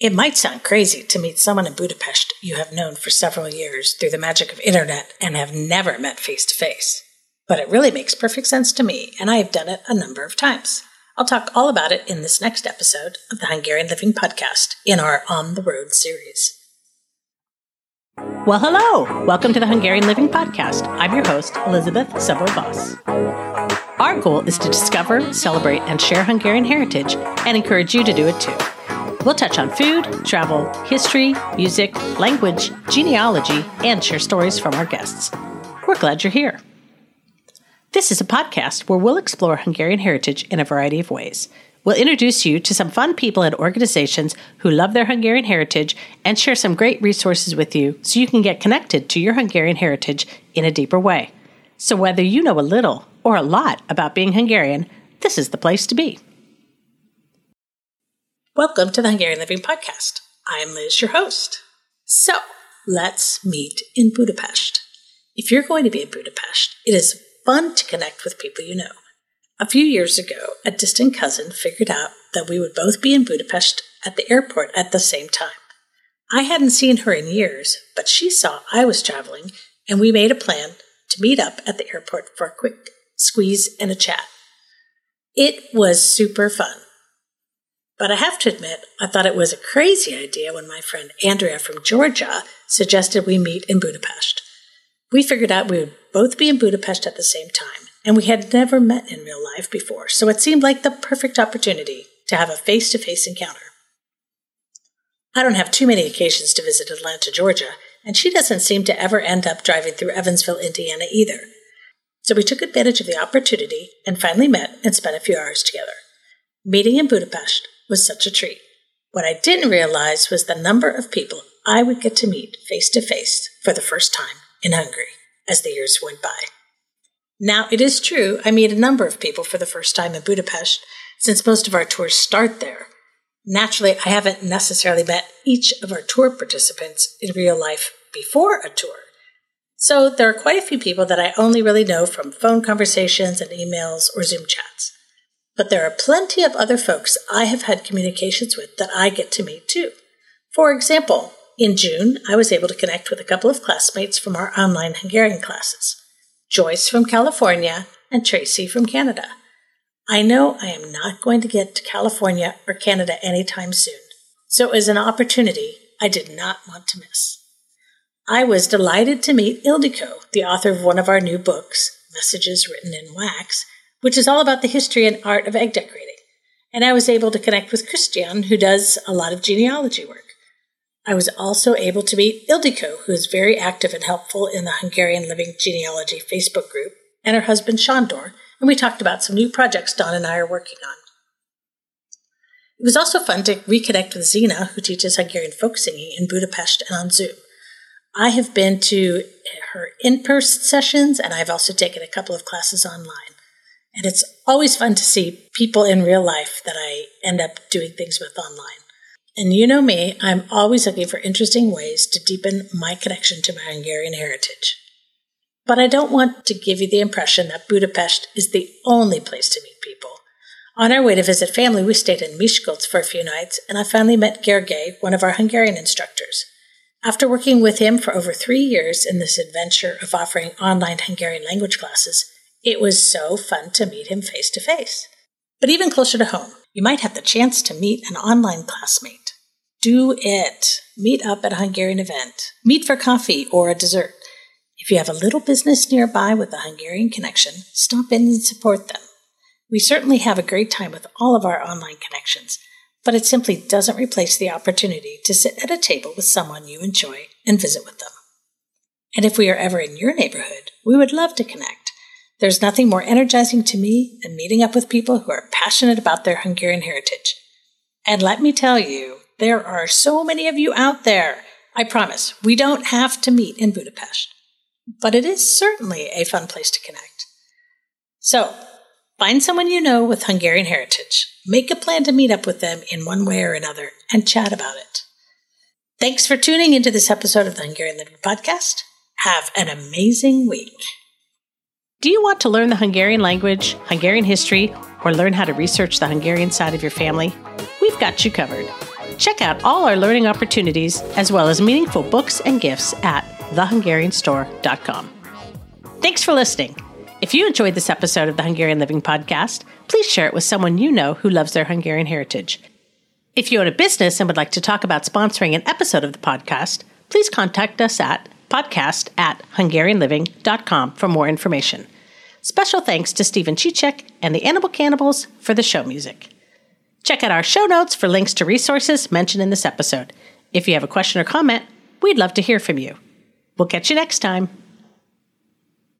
It might sound crazy to meet someone in Budapest you have known for several years through the magic of internet and have never met face to face. But it really makes perfect sense to me, and I have done it a number of times. I'll talk all about it in this next episode of the Hungarian Living Podcast in our On the Road series. Well, hello! Welcome to the Hungarian Living Podcast. I'm your host, Elizabeth Szabo Voss. Our goal is to discover, celebrate, and share Hungarian heritage and encourage you to do it too. We'll touch on food, travel, history, music, language, genealogy, and share stories from our guests. We're glad you're here. This is a podcast where we'll explore Hungarian heritage in a variety of ways. We'll introduce you to some fun people and organizations who love their Hungarian heritage and share some great resources with you so you can get connected to your Hungarian heritage in a deeper way. So, whether you know a little or a lot about being Hungarian, this is the place to be. Welcome to the Hungarian Living Podcast. I'm Liz, your host. So, let's meet in Budapest. If you're going to be in Budapest, it is fun to connect with people you know. A few years ago, a distant cousin figured out that we would both be in Budapest at the airport at the same time. I hadn't seen her in years, but she saw I was traveling, and we made a plan to meet up at the airport for a quick squeeze and a chat. It was super fun. But I have to admit, I thought it was a crazy idea when my friend Andrea from Georgia suggested we meet in Budapest. We figured out we would both be in Budapest at the same time, and we had never met in real life before, so it seemed like the perfect opportunity to have a face to face encounter. I don't have too many occasions to visit Atlanta, Georgia, and she doesn't seem to ever end up driving through Evansville, Indiana either. So we took advantage of the opportunity and finally met and spent a few hours together. Meeting in Budapest was such a treat. What I didn't realize was the number of people I would get to meet face to face for the first time in Hungary as the years went by. Now, it is true, I meet a number of people for the first time in Budapest, since most of our tours start there. Naturally, I haven't necessarily met each of our tour participants in real life before a tour. So there are quite a few people that I only really know from phone conversations and emails or Zoom chats. But there are plenty of other folks I have had communications with that I get to meet too. For example, in June, I was able to connect with a couple of classmates from our online Hungarian classes Joyce from California and Tracy from Canada. I know I am not going to get to California or Canada anytime soon, so it was an opportunity I did not want to miss. I was delighted to meet Ildiko, the author of one of our new books, Messages Written in Wax, which is all about the history and art of egg decorating. And I was able to connect with Christian, who does a lot of genealogy work. I was also able to meet Ildiko, who is very active and helpful in the Hungarian Living Genealogy Facebook group, and her husband Shandor, and we talked about some new projects Don and I are working on. It was also fun to reconnect with Zina, who teaches Hungarian folk singing in Budapest and on Zoom. I have been to her in person sessions, and I've also taken a couple of classes online. And it's always fun to see people in real life that I end up doing things with online. And you know me, I'm always looking for interesting ways to deepen my connection to my Hungarian heritage. But I don't want to give you the impression that Budapest is the only place to meet people. On our way to visit family, we stayed in Miskolc for a few nights, and I finally met Gergely, one of our Hungarian instructors. After working with him for over three years in this adventure of offering online Hungarian language classes, it was so fun to meet him face to face. But even closer to home, you might have the chance to meet an online classmate. Do it. Meet up at a Hungarian event. Meet for coffee or a dessert. If you have a little business nearby with a Hungarian connection, stop in and support them. We certainly have a great time with all of our online connections, but it simply doesn't replace the opportunity to sit at a table with someone you enjoy and visit with them. And if we are ever in your neighborhood, we would love to connect. There's nothing more energizing to me than meeting up with people who are passionate about their Hungarian heritage. And let me tell you, there are so many of you out there. I promise, we don't have to meet in Budapest. But it is certainly a fun place to connect. So, find someone you know with Hungarian heritage. Make a plan to meet up with them in one way or another and chat about it. Thanks for tuning into this episode of the Hungarian Living Podcast. Have an amazing week. Do you want to learn the Hungarian language, Hungarian history, or learn how to research the Hungarian side of your family? We've got you covered. Check out all our learning opportunities as well as meaningful books and gifts at thehungarianstore.com. Thanks for listening. If you enjoyed this episode of the Hungarian Living Podcast, please share it with someone you know who loves their Hungarian heritage. If you own a business and would like to talk about sponsoring an episode of the podcast, please contact us at podcast at hungarianliving.com for more information. Special thanks to Stephen Chichek and the Animal Cannibals for the show music. Check out our show notes for links to resources mentioned in this episode. If you have a question or comment, we'd love to hear from you. We'll catch you next time.